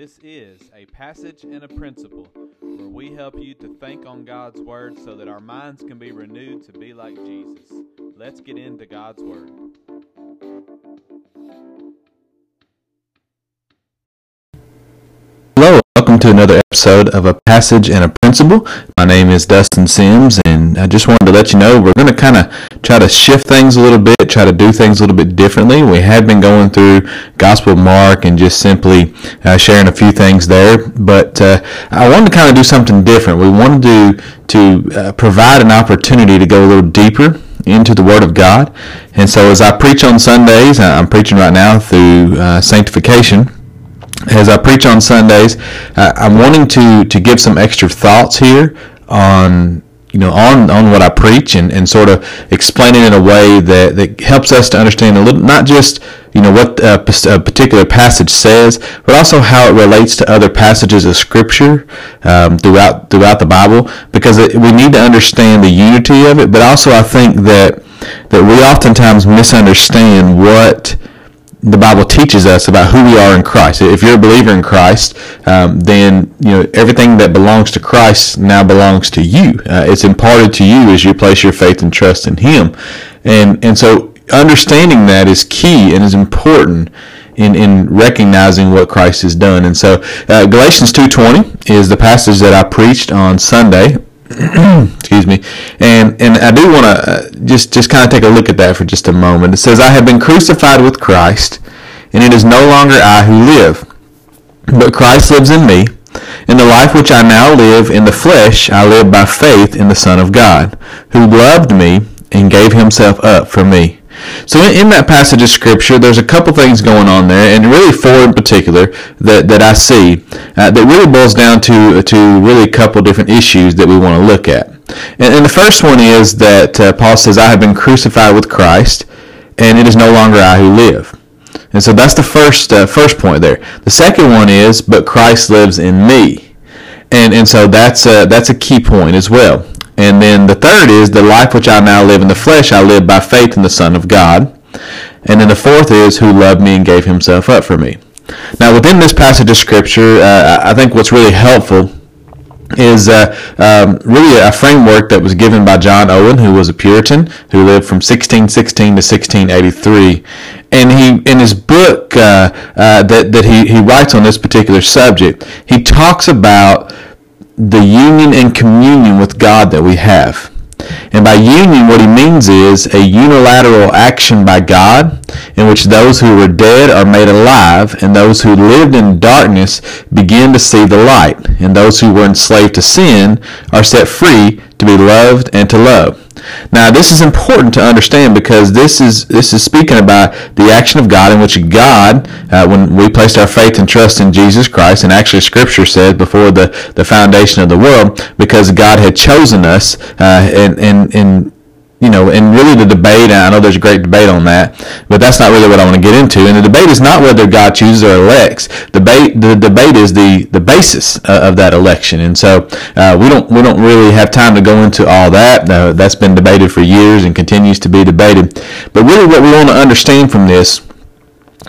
This is a passage and a principle where we help you to think on God's Word so that our minds can be renewed to be like Jesus. Let's get into God's Word. Welcome to another episode of A Passage and a Principle. My name is Dustin Sims, and I just wanted to let you know we're going to kind of try to shift things a little bit, try to do things a little bit differently. We had been going through Gospel Mark and just simply uh, sharing a few things there, but uh, I wanted to kind of do something different. We wanted to to uh, provide an opportunity to go a little deeper into the Word of God, and so as I preach on Sundays, I'm preaching right now through uh, sanctification as I preach on Sundays, uh, I'm wanting to to give some extra thoughts here on you know on on what I preach and, and sort of explain it in a way that, that helps us to understand a little not just you know what a, a particular passage says, but also how it relates to other passages of Scripture um, throughout throughout the Bible. Because it, we need to understand the unity of it, but also I think that that we oftentimes misunderstand what the Bible teaches us about who we are in Christ. If you're a believer in Christ, um, then you know everything that belongs to Christ now belongs to you. Uh, it's imparted to you as you place your faith and trust in Him, and and so understanding that is key and is important in, in recognizing what Christ has done. And so uh, Galatians 2.20 is the passage that I preached on Sunday. excuse me. And and i do want to uh, just just kind of take a look at that for just a moment. It says i have been crucified with christ and it is no longer i who live but christ lives in me. In the life which i now live in the flesh i live by faith in the son of god who loved me and gave himself up for me so in, that passage of scripture, there's a couple things going on there, and really four in particular that, that I see uh, that really boils down to to really a couple different issues that we want to look at. And, and the first one is that uh, Paul says, "I have been crucified with Christ, and it is no longer I who live." And so that's the first uh, first point there. The second one is, "But Christ lives in me." And, and so that's a, that's a key point as well. And then the third is the life which I now live in the flesh, I live by faith in the Son of God. And then the fourth is who loved me and gave himself up for me. Now, within this passage of Scripture, uh, I think what's really helpful is uh, um, really a framework that was given by John Owen, who was a Puritan who lived from 1616 to 1683. And he, in his book uh, uh, that, that he, he writes on this particular subject, he talks about the union and communion with God that we have. And by union, what he means is a unilateral action by God in which those who were dead are made alive, and those who lived in darkness begin to see the light, and those who were enslaved to sin are set free to be loved and to love. Now, this is important to understand because this is this is speaking about the action of God in which God, uh, when we placed our faith and trust in Jesus Christ, and actually Scripture says before the, the foundation of the world, because God had chosen us, uh, and and you know, and really the debate, I know there's a great debate on that, but that's not really what I want to get into. And the debate is not whether God chooses or elects. Debate, the debate is the, the basis uh, of that election. And so uh, we don't we don't really have time to go into all that. Uh, that's been debated for years and continues to be debated. But really, what we want to understand from this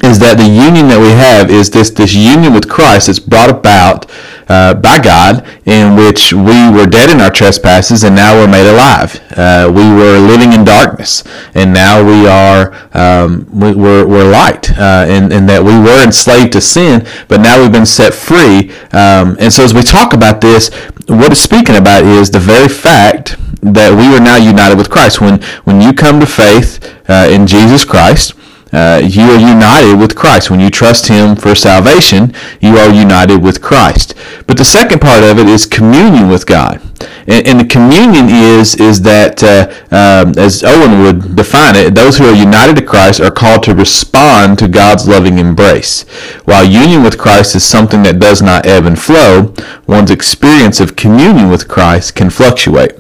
is that the union that we have is this this union with Christ that's brought about uh, by God, in which we were dead in our trespasses and now we're made alive. Uh, we were living in darkness and now we are um, we, we're, we're light, uh, and, and that we were enslaved to sin, but now we've been set free. Um, and so as we talk about this, what it's speaking about is the very fact that we are now united with Christ. When when you come to faith uh, in Jesus Christ uh, you are united with Christ. When you trust Him for salvation, you are united with Christ. But the second part of it is communion with God. And, and the communion is is that, uh, um, as Owen would define it, those who are united to Christ are called to respond to God's loving embrace. While union with Christ is something that does not ebb and flow, one's experience of communion with Christ can fluctuate.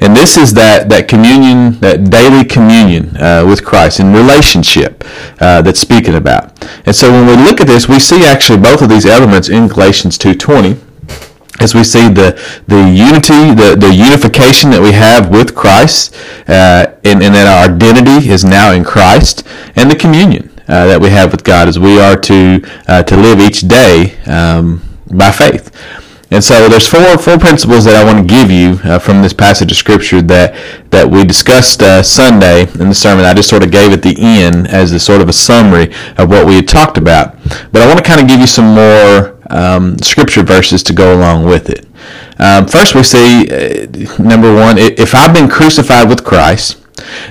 And this is that, that communion, that daily communion uh, with Christ in relationship uh, that's speaking about. And so when we look at this, we see actually both of these elements in Galatians 2.20 as we see the, the unity, the, the unification that we have with Christ, uh, and, and that our identity is now in Christ, and the communion. uh, that we have with God as we are to uh, to live each day um, by faith. And so there's four four principles that I want to give you uh, from this passage of scripture that that we discussed uh, Sunday in the sermon. I just sort of gave at the end as a sort of a summary of what we had talked about. But I want to kind of give you some more um, scripture verses to go along with it. Um, first, we see uh, number one: if I've been crucified with Christ,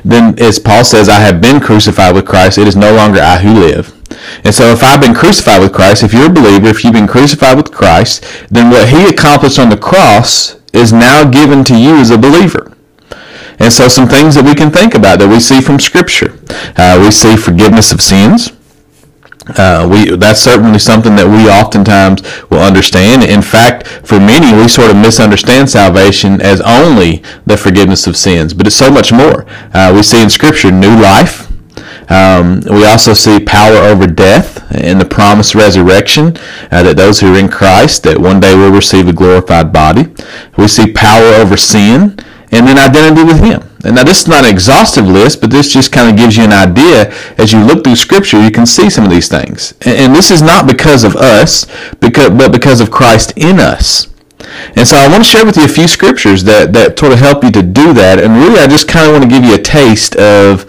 then as Paul says, I have been crucified with Christ. It is no longer I who live and so if I've been crucified with Christ, if you're a believer, if you've been crucified with Christ, then what he accomplished on the cross is now given to you as a believer. And so some things that we can think about that we see from Scripture. Uh, we see forgiveness of sins. Uh, we that's certainly something that we oftentimes will understand. In fact, for many, we sort of misunderstand salvation as only the forgiveness of sins, but it's so much more. Uh, we see in Scripture new life, um, we also see power over death and the promised resurrection, uh, that those who are in Christ, that one day will receive a glorified body. We see power over sin, and then identity with Him. And now this is not an exhaustive list, but this just kind of gives you an idea. As you look through Scripture, you can see some of these things. And, and this is not because of us, because, but because of Christ in us. And so I want to share with you a few scriptures that, that sort of help you to do that. And really, I just kind of want to give you a taste of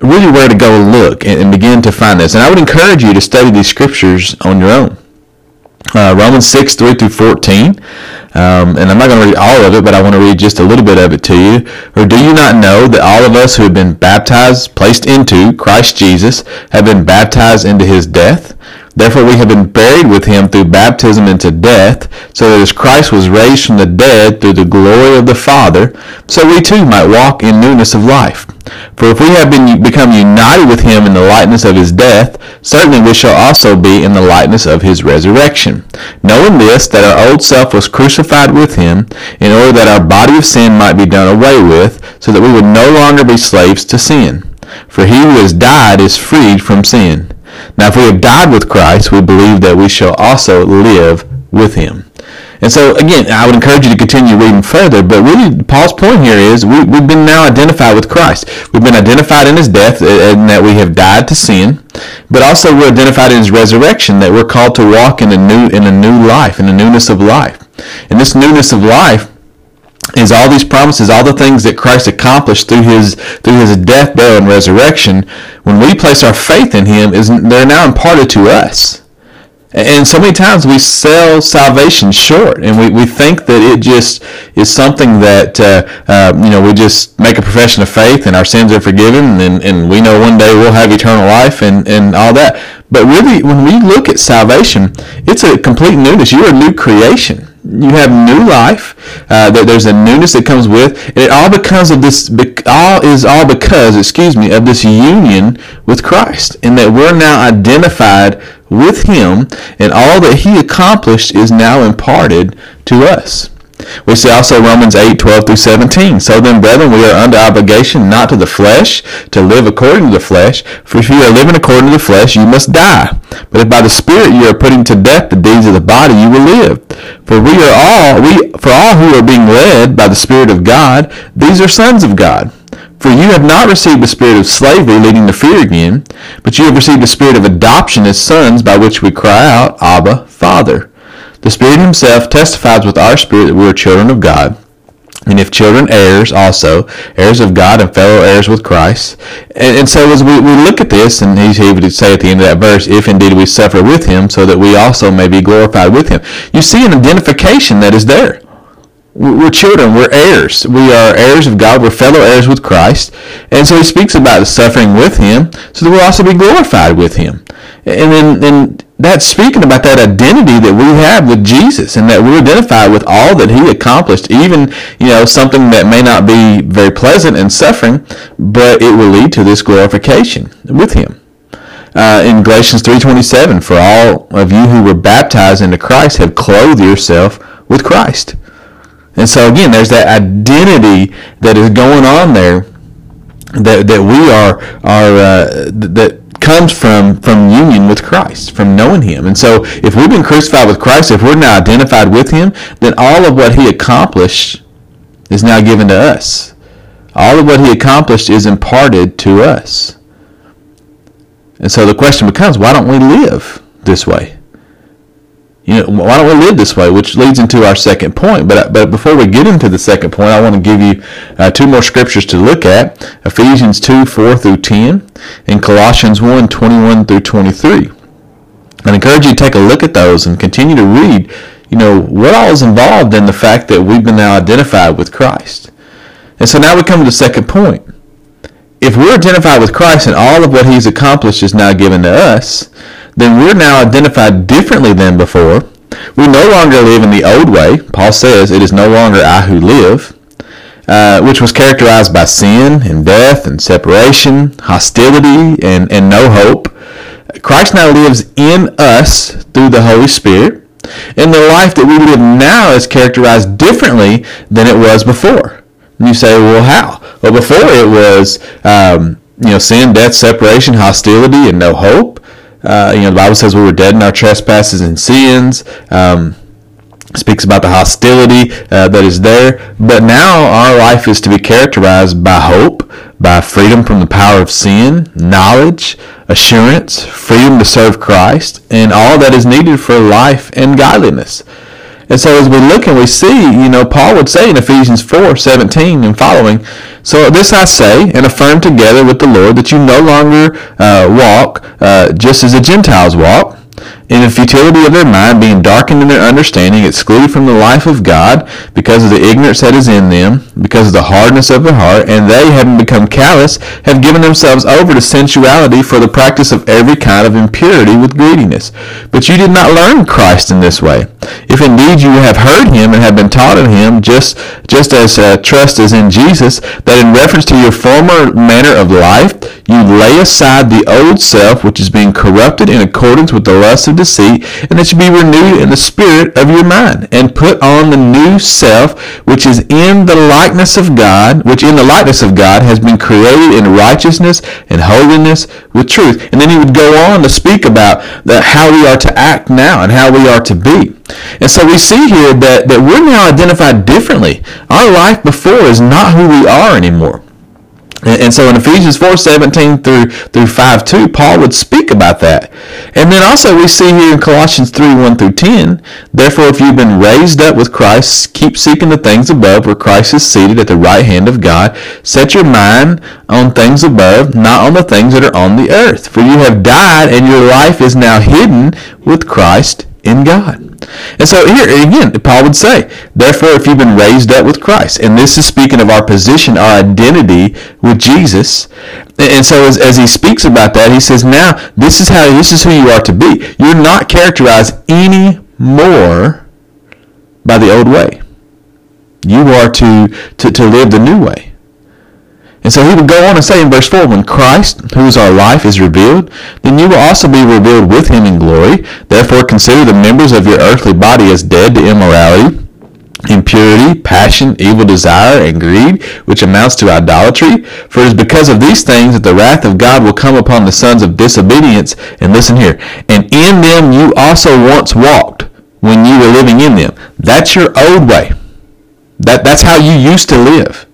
really where to go look and, and, begin to find this. And I would encourage you to study these scriptures on your own. Uh, Romans 6, 3 through 14. Um, and I'm not going to read all of it, but I want to read just a little bit of it to you. Or do you not know that all of us who have been baptized, placed into Christ Jesus, have been baptized into his death? Therefore we have been buried with him through baptism into death, so that as Christ was raised from the dead through the glory of the Father, so we too might walk in newness of life. For if we have been become united with him in the likeness of his death, certainly we shall also be in the likeness of his resurrection. Knowing this, that our old self was crucified with him, in order that our body of sin might be done away with, so that we would no longer be slaves to sin. For he who has died is freed from sin. Now, if we have died with Christ, we believe that we shall also live with him. And so, again, I would encourage you to continue reading further, but really, Paul's point here is we, we've been now identified with Christ. We've been identified in his death uh, uh, and that we have died to sin, but also we're identified in his resurrection that we're called to walk in a new, in a new life, in a newness of life. And this newness of life is all these promises, all the things that Christ accomplished through his through his death, burial, and resurrection. When we place our faith in Him, is they're now imparted to us. And so many times we sell salvation short, and we, we think that it just is something that uh, uh, you know we just make a profession of faith and our sins are forgiven, and, and we know one day we'll have eternal life and, and all that. But really, when we look at salvation, it's a complete newness. You're a new creation you have new life. Uh, there's a newness that comes with, and it all because of this. All is all because, excuse me, of this union with Christ, and that we're now identified with Him, and all that He accomplished is now imparted to us. We see also Romans 8, 12 through 17. So then, brethren, we are under obligation not to the flesh, to live according to the flesh. For if you are living according to the flesh, you must die. But if by the Spirit you are putting to death the deeds of the body, you will live. For we are all, we, for all who are being led by the Spirit of God, these are sons of God. For you have not received the spirit of slavery leading to fear again, but you have received the spirit of adoption as sons by which we cry out, Abba, Father. The Spirit himself testifies with our spirit that we are children of God. And if children, heirs also, heirs of God and fellow heirs with Christ. And, and so as we, we look at this, and he, he would say at the end of that verse, if indeed we suffer with him, so that we also may be glorified with him. You see an identification that is there. We're children. We're heirs. We are heirs of God. We're fellow heirs with Christ. And so he speaks about suffering with him so that we'll also be glorified with him. And then and that's speaking about that identity that we have with Jesus and that we're identified with all that he accomplished, even, you know, something that may not be very pleasant and suffering, but it will lead to this glorification with him. Uh, in Galatians 3.27, for all of you who were baptized into Christ have clothed yourself with Christ. And so again, there's that identity that is going on there that, that we are, are uh, that comes from from union with Christ, from knowing Him. And so, if we've been crucified with Christ, if we're now identified with Him, then all of what He accomplished is now given to us. All of what He accomplished is imparted to us. And so the question becomes, why don't we live this way? You know, why don't we live this way? Which leads into our second point. But but before we get into the second point, I want to give you uh, two more scriptures to look at: Ephesians two four through ten, and Colossians 1, 21 through twenty three. I encourage you to take a look at those and continue to read. You know what all is involved in the fact that we've been now identified with Christ. And so now we come to the second point. If we're identified with Christ and all of what He's accomplished is now given to us, then we're now identified differently than before. We no longer live in the old way. Paul says, It is no longer I who live, uh, which was characterized by sin and death and separation, hostility, and, and no hope. Christ now lives in us through the Holy Spirit. And the life that we live now is characterized differently than it was before. And you say, well, how? Well, before it was, um, you know, sin, death, separation, hostility, and no hope. Uh, you know, the Bible says we were dead in our trespasses and sins. Um, speaks about the hostility uh, that is there. But now our life is to be characterized by hope, by freedom from the power of sin, knowledge, assurance, freedom to serve Christ, and all that is needed for life and godliness. And so as we look and we see, you know, Paul would say in Ephesians 4, 17 and following, So this I say and affirm together with the Lord that you no longer uh, walk uh, just as the Gentiles walk, in the futility of their mind, being darkened in their understanding, excluded from the life of God because of the ignorance that is in them, because of the hardness of their heart, and they, having become callous, have given themselves over to sensuality for the practice of every kind of impurity with greediness. But you did not learn Christ in this way. If indeed you have heard him and have been taught of him, just, just as uh, trust is in Jesus, that in reference to your former manner of life, you lay aside the old self, which is being corrupted in accordance with the lust of deceit, and that you be renewed in the spirit of your mind, and put on the new self, which is in the likeness of God, which in the likeness of God has been created in righteousness and holiness with truth. And then he would go on to speak about the, how we are to act now and how we are to be. And so we see here that, that we're now identified differently. Our life before is not who we are anymore. And so in Ephesians 4, 17 through, through 5, 2, Paul would speak about that. And then also we see here in Colossians 3, 1 through 10, Therefore if you've been raised up with Christ, keep seeking the things above where Christ is seated at the right hand of God. Set your mind on things above, not on the things that are on the earth. For you have died and your life is now hidden with Christ in God. And so here again, Paul would say, therefore, if you've been raised up with Christ, and this is speaking of our position, our identity with Jesus. And so as, as he speaks about that, he says, now this is how this is who you are to be. You're not characterized any more by the old way. You are to, to, to live the new way. And so he would go on and say in verse 4, When Christ, who is our life, is revealed, then you will also be revealed with him in glory. Therefore consider the members of your earthly body as dead to immorality, impurity, passion, evil desire, and greed, which amounts to idolatry. For it is because of these things that the wrath of God will come upon the sons of disobedience. And listen here, and in them you also once walked when you were living in them. That's your old way. That, that's how you used to live.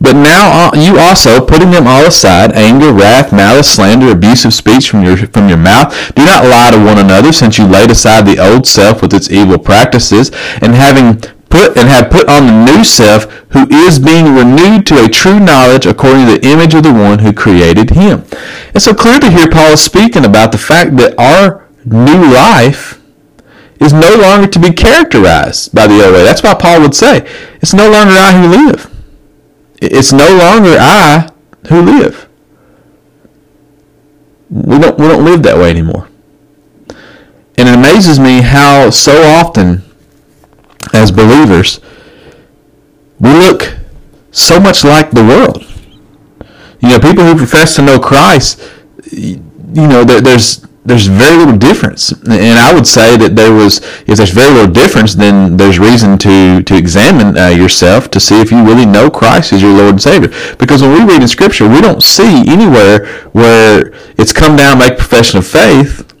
But now uh, you also, putting them all aside, anger, wrath, malice, slander, abusive speech from your, from your mouth, do not lie to one another, since you laid aside the old self with its evil practices, and having put and have put on the new self, who is being renewed to a true knowledge according to the image of the one who created him. And so clearly here Paul is speaking about the fact that our new life is no longer to be characterized by the old way. That's why Paul would say, it's no longer I who live it's no longer I who live. We don't we don't live that way anymore. And it amazes me how so often as believers we look so much like the world. You know, people who profess to know Christ, you know, there, there's there's very little difference. And I would say that there was, if there's very little difference, then there's reason to, to examine uh, yourself to see if you really know Christ as your Lord and Savior. Because when we read in Scripture, we don't see anywhere where it's come down, make profession of faith,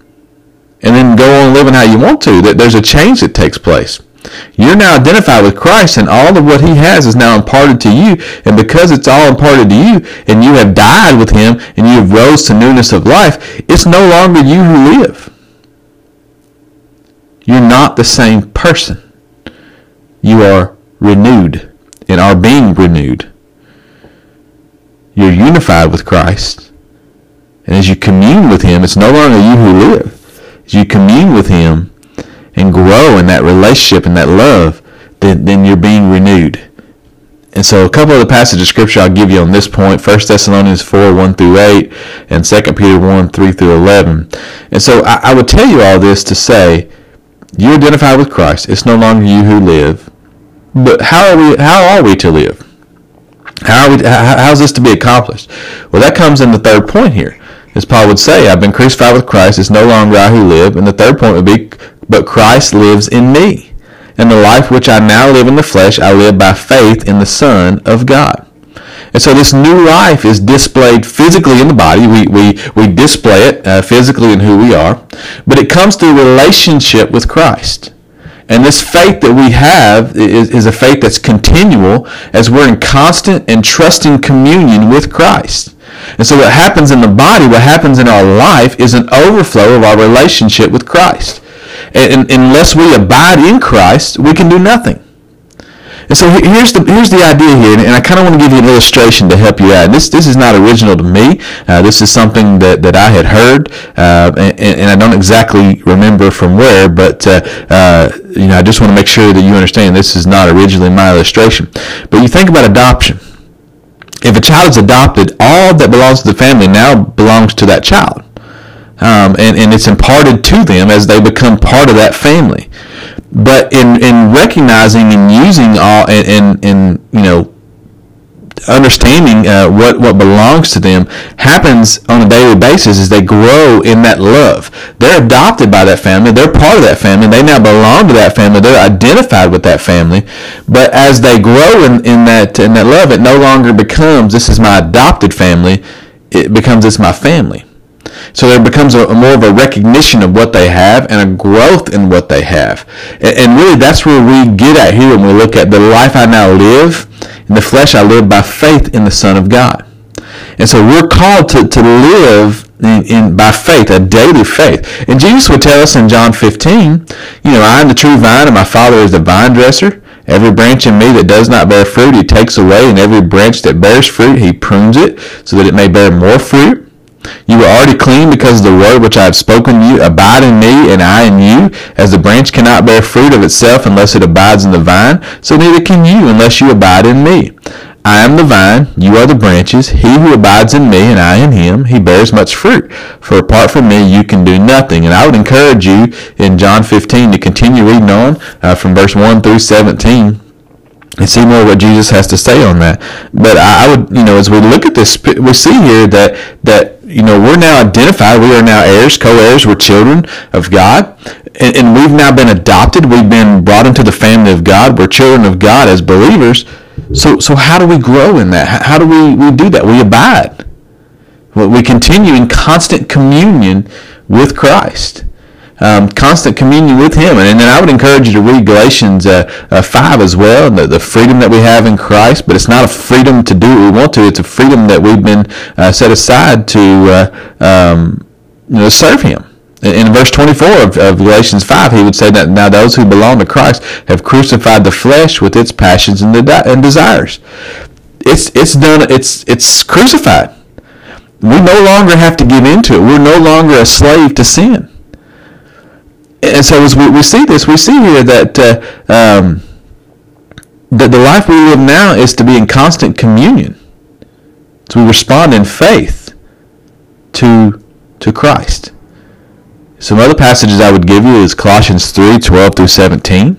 and then go on living how you want to. That there's a change that takes place. You're now identified with Christ, and all of what He has is now imparted to you. And because it's all imparted to you, and you have died with Him, and you have rose to newness of life, it's no longer you who live. You're not the same person. You are renewed and are being renewed. You're unified with Christ. And as you commune with Him, it's no longer you who live. As you commune with Him, and grow in that relationship and that love, then, then you're being renewed. And so a couple of the passages of scripture I'll give you on this point, 1 Thessalonians 4, 1 through 8, and 2 Peter 1, 3 through 11. And so I, I would tell you all this to say, you identify with Christ. It's no longer you who live. But how are we, how are we to live? How are we, how, how's this to be accomplished? Well, that comes in the third point here. As Paul would say, I've been crucified with Christ. It's no longer I who live. And the third point would be but Christ lives in me. And the life which I now live in the flesh, I live by faith in the Son of God. And so this new life is displayed physically in the body. We, we, we display it uh, physically in who we are. But it comes through relationship with Christ. And this faith that we have is, is a faith that's continual as we're in constant and trusting communion with Christ. And so what happens in the body, what happens in our life is an overflow of our relationship with Christ. And, unless we abide in Christ, we can do nothing. And so here's the here's the idea here, and I kind of want to give you an illustration to help you out. This this is not original to me. Uh, this is something that, that I had heard, uh, and, and, I don't exactly remember from where, but uh, uh, you know I just want to make sure that you understand this is not originally my illustration. But you think about adoption. If a child is adopted, all that belongs to the family now belongs to that child um, and, and it's imparted to them as they become part of that family. But in, in recognizing and using all and, and, and you know understanding uh, what what belongs to them happens on a daily basis as they grow in that love. They're adopted by that family. They're part of that family. They now belong to that family. They're identified with that family. But as they grow in, in that in that love, it no longer becomes this is my adopted family. It becomes it's my family. So there becomes a, a, more of a recognition of what they have and a growth in what they have. And, and, really that's where we get at here when we look at the life I now live. In the flesh I live by faith in the Son of God. And so we're called to, to live in, in, by faith, a daily faith. And Jesus would tell us in John 15, you know, I am the true vine and my Father is the vine dresser. Every branch in me that does not bear fruit, he takes away, and every branch that bears fruit, he prunes it, so that it may bear more fruit. You are already clean because of the word which I have spoken to you. Abide in me, and I in you. As the branch cannot bear fruit of itself unless it abides in the vine, so neither can you unless you abide in me. I am the vine, you are the branches. He who abides in me, and I in him, he bears much fruit. For apart from me, you can do nothing. And I would encourage you in John 15 to continue reading on uh, from verse 1 through 17 and see more what Jesus has to say on that. But I, would, you know, as we look at this, we see here that that you know we're now identified. We are now heirs, co-heirs. We're children of God, and, and we've now been adopted. We've been brought into the family of God. We're children of God as believers. So, so how do we grow in that? How do we, we do that? We abide. We continue in constant communion with Christ um, constant communion with Him. And, and, then I would encourage you to read Galatians uh, uh, 5 as well, the, the freedom that we have in Christ. But it's not a freedom to do what we want to. It's a freedom that we've been uh, set aside to uh, um, you know, serve Him. In verse 24 of, of, Galatians 5, he would say that now those who belong to Christ have crucified the flesh with its passions and, de- and desires. It's, it's done, it's, it's crucified. We no longer have to give into it. We're no longer a slave to sin and so as we, we see this, we see here that uh, um, that the life we live now is to be in constant communion. So we respond in faith to to Christ. Some other passages I would give you is Colossians 3, 12 through 17.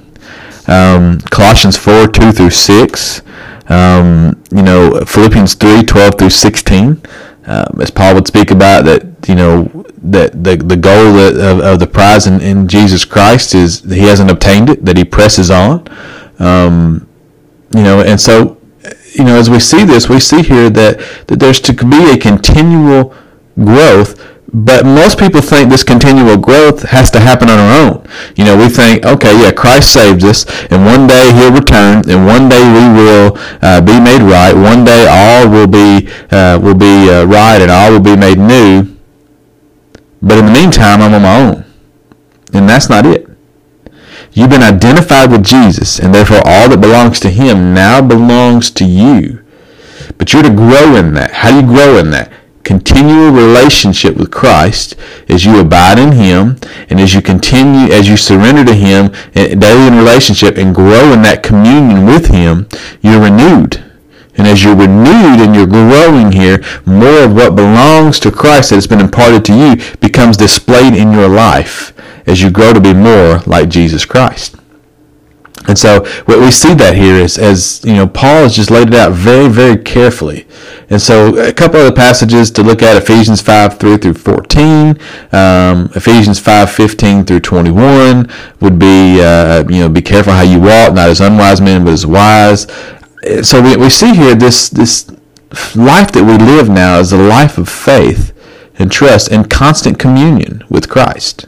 Um, Colossians 4, 2 through 6. Um, you know, Philippians 3, 12 through 16. Um, as Paul would speak about that, you know, that the the goal of, of the prize in, in Jesus Christ is he hasn't obtained it, that he presses on. Um, you know, and so, you know, as we see this, we see here that, that there's to be a continual growth but most people think this continual growth has to happen on our own. You know, we think, okay, yeah, Christ saves us, and one day He'll return, and one day we will uh, be made right. One day all will be uh, will be uh, right, and all will be made new. But in the meantime, I'm on my own, and that's not it. You've been identified with Jesus, and therefore all that belongs to Him now belongs to you. But you're to grow in that. How do you grow in that? Continual relationship with Christ as you abide in Him and as you continue, as you surrender to Him eh, daily in relationship and grow in that communion with Him, you're renewed. And as you're renewed and you're growing here, more of what belongs to Christ that has been imparted to you becomes displayed in your life as you grow to be more like Jesus Christ. And so what we see that here is, as you know, Paul has just laid it out very, very carefully. And so a couple of the passages to look at, Ephesians 5, 3 through 14, um, Ephesians 5, 15 through 21 would be, uh, you know, be careful how you walk, not as unwise men, but as wise. So we, we see here this, this life that we live now is a life of faith and trust and constant communion with Christ.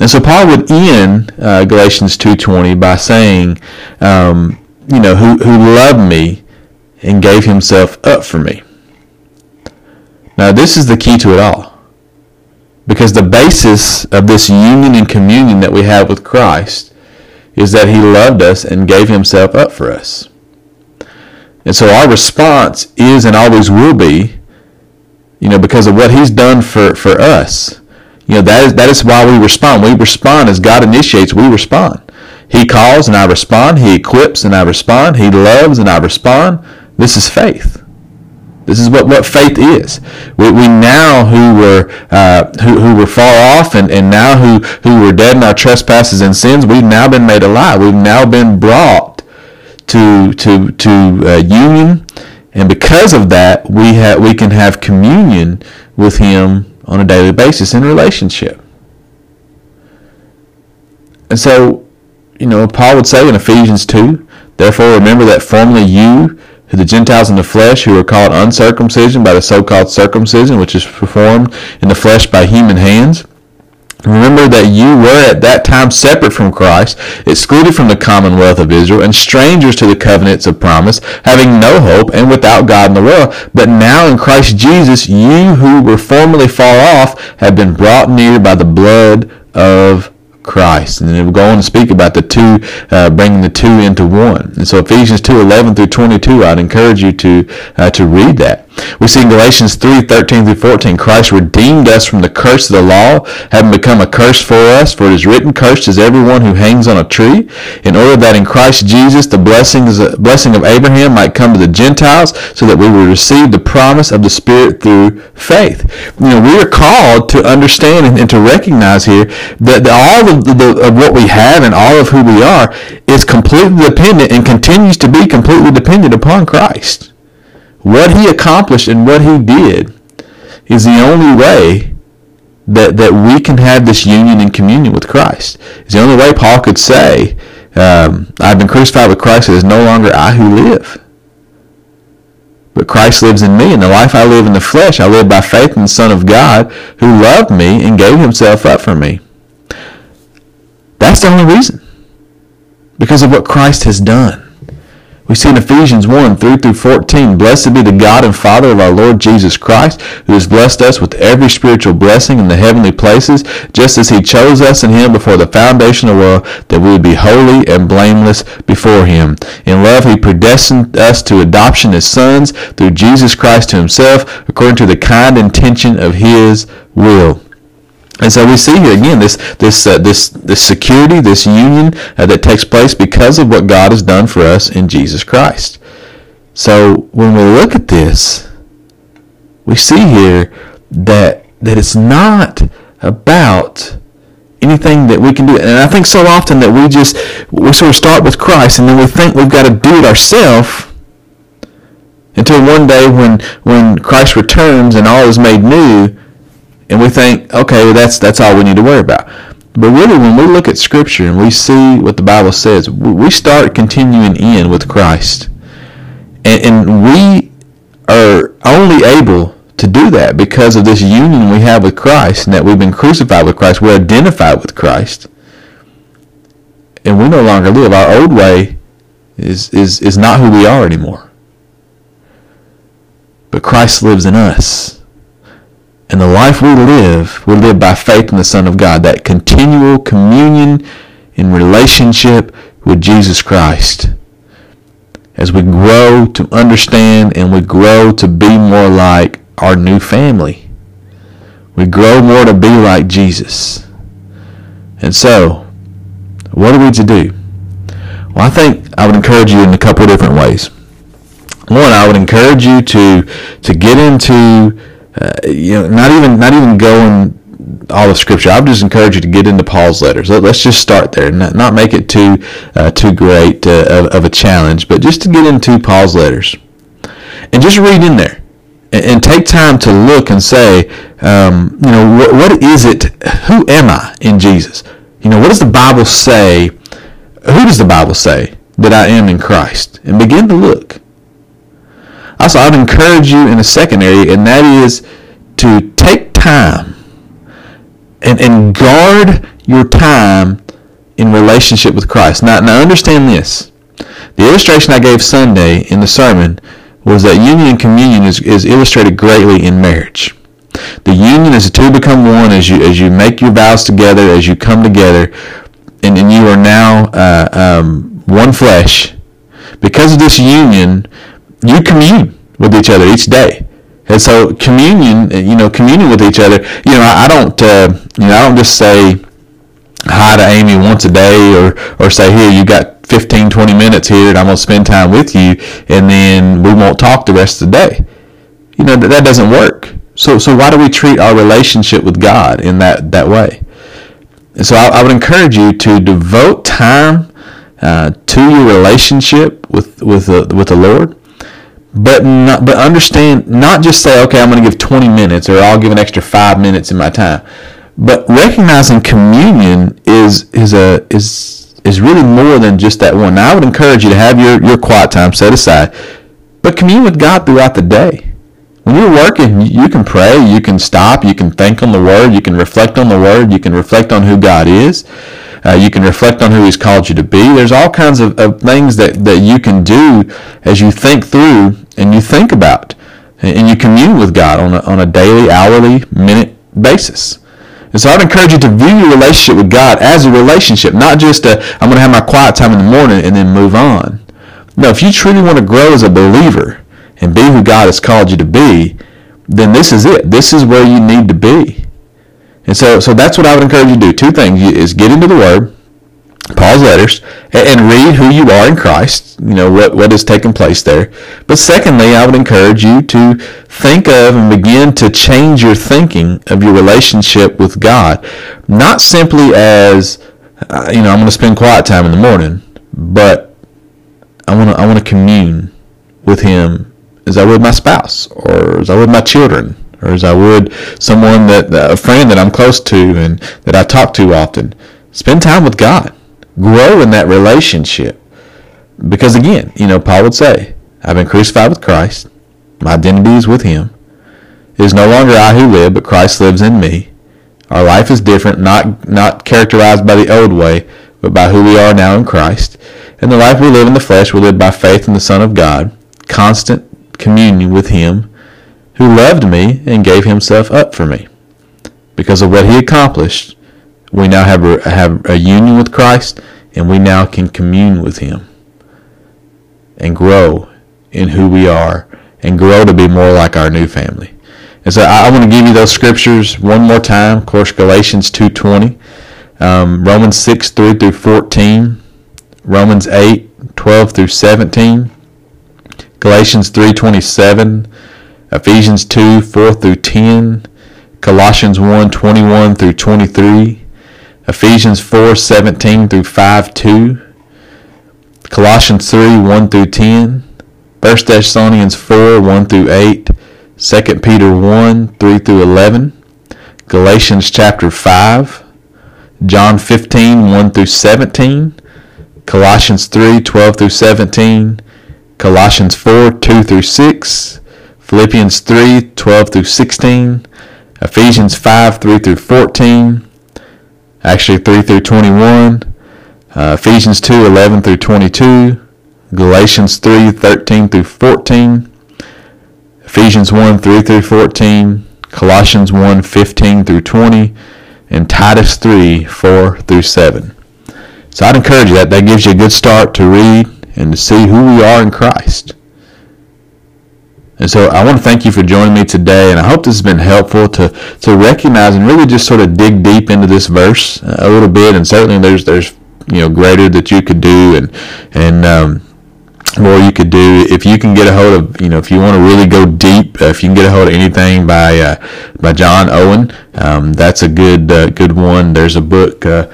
And so Paul would end uh, Galatians 2.20 by saying, um, you know, who, who loved me and gave himself up for me. Now this is the key to it all. Because the basis of this union and communion that we have with Christ is that he loved us and gave himself up for us. And so our response is and always will be, you know, because of what he's done for, for us. You know, that is, that is why we respond. We respond as God initiates, we respond. He calls and I respond. He equips and I respond. He loves and I respond. This is faith. This is what, what faith is. We, we now who were uh, who, who were far off and, and now who, who were dead in our trespasses and sins, we've now been made alive. We've now been brought to to to uh, union, and because of that, we have we can have communion with Him on a daily basis in a relationship. And so, you know, Paul would say in Ephesians 2, Therefore remember that formerly you, who the Gentiles in the flesh, who are called uncircumcision by the so-called circumcision, which is performed in the flesh by human hands, Remember that you were at that time separate from Christ, excluded from the commonwealth of Israel, and strangers to the covenants of promise, having no hope and without God in the world. But now in Christ Jesus, you who were formerly far off have been brought near by the blood of Christ. And then we'll go on to speak about the two, uh, bringing the two into one. And so Ephesians 2, 11 through 22, I'd encourage you to, uh, to read that. We see in Galatians 3, 13 through 14, Christ redeemed us from the curse of the law, having become a curse for us, for it is written, cursed is everyone who hangs on a tree, in order that in Christ Jesus the blessings, blessing of Abraham might come to the Gentiles, so that we would receive the promise of the Spirit through faith. You know, we are called to understand and, and to recognize here that the, all of, the, of what we have and all of who we are is completely dependent and continues to be completely dependent upon Christ. What he accomplished and what he did is the only way that, that we can have this union and communion with Christ. It's the only way Paul could say, um, I've been crucified with Christ, it is no longer I who live. But Christ lives in me, and the life I live in the flesh, I live by faith in the Son of God who loved me and gave himself up for me. That's the only reason. Because of what Christ has done. We see in Ephesians 1, 3 through 14, Blessed be the God and Father of our Lord Jesus Christ, who has blessed us with every spiritual blessing in the heavenly places, just as he chose us in him before the foundation of the world, that we would be holy and blameless before him. In love he predestined us to adoption as sons through Jesus Christ to himself, according to the kind intention of his will. And so we see here again this this uh, this this security, this union uh, that takes place because of what God has done for us in Jesus Christ. So when we look at this, we see here that that it's not about anything that we can do. And I think so often that we just we sort of start with Christ and then we think we've got to do it ourselves until one day when when Christ returns and all is made new and we think, okay, well, that's that's all we need to worry about. But really, when we look at Scripture and we see what the Bible says, we start continuing in with Christ, and, and we are only able to do that because of this union we have with Christ and that we've been crucified with Christ. We're identified with Christ. And we no longer live. Our old way is, is, is not who we are anymore. But Christ lives in us. And the life we live, we live by faith in the Son of God, that continual communion in relationship with Jesus Christ. As we grow to understand and we grow to be more like our new family. We grow more to be like Jesus. And so, what are we to do? Well, I think I would encourage you in a couple of different ways. One, I would encourage you to to get into uh, you know not even not even going all of Scripture. I would just encourage you to get into Paul's letters. Let, us just start there, not, not make it too uh, too great uh, of, of, a challenge, but just to get into Paul's letters and just read in there and, and take time to look and say, um, you know, what is it? Who am I in Jesus? You know, what does the Bible say? Who does the Bible say that I am in Christ? And begin to look. Also, I'd encourage you in a second area, and that is to take time and, and guard your time in relationship with Christ. Now, now understand this. The illustration I gave Sunday in the sermon was that union and communion is, is illustrated greatly in marriage. The union is the two become one as you as you make your vows together, as you come together, and, and you are now uh, um, one flesh. Because of this union, you commune with each other each day. And so communion, you know, communion with each other, you know, I, I don't, uh, you know, I don't just say hi to Amy once a day or, or say, here, you got 15, 20 minutes here and I'm going to spend time with you and then we won't talk the rest of the day. You know, that, that doesn't work. So, so why do we treat our relationship with God in that, that way? And so I, I would encourage you to devote time uh, to your relationship with, with, the, with the Lord but not, but understand not just say okay i'm going to give 20 minutes or i'll give an extra five minutes in my time. But recognizing communion is is a is is really more than just that one. Now i would encourage you to have your your quiet time set aside but commune with god throughout the day when you're working you can pray you can stop you can think on the word you can reflect on the word you can reflect on who god is uh, you can reflect on who He's called you to be. There's all kinds of, of things that, that you can do as you think through and you think about and you commune with God on a, on a daily, hourly, minute basis. And so I'd encourage you to view your relationship with God as a relationship, not just a, I'm going to have my quiet time in the morning and then move on. No, if you truly want to grow as a believer and be who God has called you to be, then this is it. This is where you need to be. And so, so that's what I would encourage you to do. Two things is get into the Word, Paul's letters, and read who you are in Christ, you know, what, what is taking place there. But secondly, I would encourage you to think of and begin to change your thinking of your relationship with God. Not simply as, uh, you know, I'm going to spend quiet time in the morning, but I want to, I want to commune with Him as I would my spouse or as I would my children or as I would someone that a friend that I'm close to and that I talk to often. Spend time with God. Grow in that relationship. Because again, you know, Paul would say, I've been crucified with Christ. My identity is with him. It is no longer I who live, but Christ lives in me. Our life is different, not not characterized by the old way, but by who we are now in Christ. And the life we live in the flesh, we live by faith in the Son of God, constant communion with him who loved me and gave himself up for me. Because of what he accomplished, we now have a, have a union with Christ and we now can commune with him and grow in who we are and grow to be more like our new family. And so I, want to give you those scriptures one more time. Of course, Galatians 2.20, um, Romans 6, 3 through 14, Romans 8, 12 through 17, Galatians 3.27, Ephesians 2, 4 through 10, Colossians 1, 21 through 23, Ephesians 4, 17 through 5, 2, Colossians 3, 1 through 10, 1 Thessalonians 4, 1 through 8, 2 Peter 1, 3 through 11, Galatians chapter 5, John 15, 1 through 17, Colossians 3, 12 through 17, Colossians 4, 2 through 6, Philippians 3 12 through 16, Ephesians 5 3 through 14, actually 3 through 21, uh, Ephesians 2 11 through 22, Galatians 3 13 through 14, Ephesians 1 3 through 14, Colossians 1 15 through 20, and Titus 3 4 through 7. So I'd encourage you that that gives you a good start to read and to see who we are in Christ. And so I want to thank you for joining me today, and I hope this has been helpful to, to recognize and really just sort of dig deep into this verse a little bit. And certainly there's there's you know greater that you could do, and and um, more you could do if you can get a hold of you know if you want to really go deep. If you can get a hold of anything by uh, by John Owen, um, that's a good uh, good one. There's a book uh,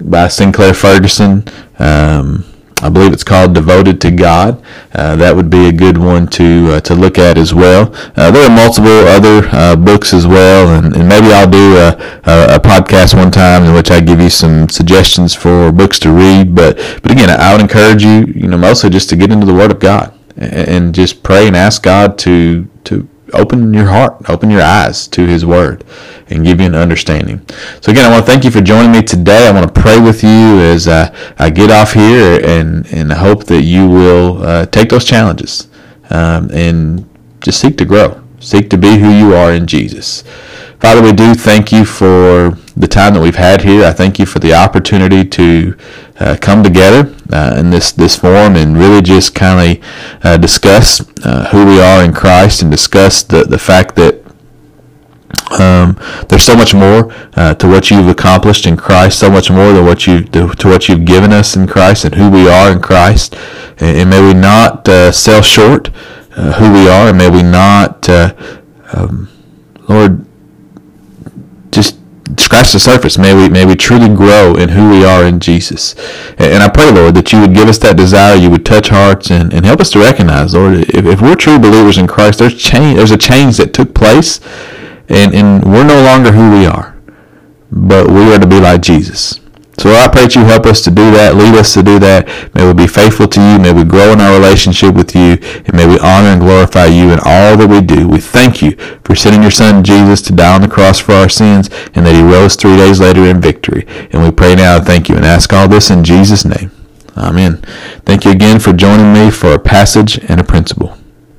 by Sinclair Ferguson. Um, I believe it's called Devoted to God. Uh, that would be a good one to uh, to look at as well. Uh, there are multiple other uh, books as well, and, and, maybe I'll do a, a, a, podcast one time in which I give you some suggestions for books to read. But but again, I would encourage you, you know, mostly just to get into the Word of God and, and just pray and ask God to to open your heart, open your eyes to His Word, and give you an understanding. So again, I want to thank you for joining me today. I want to pray with you as I, I get off here, and and I hope that you will uh, take those challenges um, and just seek to grow, seek to be who you are in Jesus. Father, we do thank you for the time that we've had here. I thank you for the opportunity to uh, come together uh, in this, this forum and really just kind of uh, discuss uh, who we are in Christ and discuss the, the fact that um, there's so much more uh, to what you've accomplished in Christ, so much more than what you to, to, what you've given us in Christ and who we are in Christ. And, and may we not uh, sell short who we are, and may we not, um, Lord, just scratch the surface. May we may we truly grow in who we are in Jesus. And, I pray, Lord, that you would give us that desire. You would touch hearts and, and help us to recognize, Lord, if, if we're true believers in Christ, there's change. There's a change that took place, and and we're no longer who we are, but we are to be like Jesus. So I pray that you help us to do that, lead us to do that. May we be faithful to you. May we grow in our relationship with you. And may we honor and glorify you in all that we do. We thank you for sending your son Jesus to die on the cross for our sins and that he rose three days later in victory. And we pray now and thank you and ask all this in Jesus' name. Amen. Thank you again for joining me for a passage and a principle.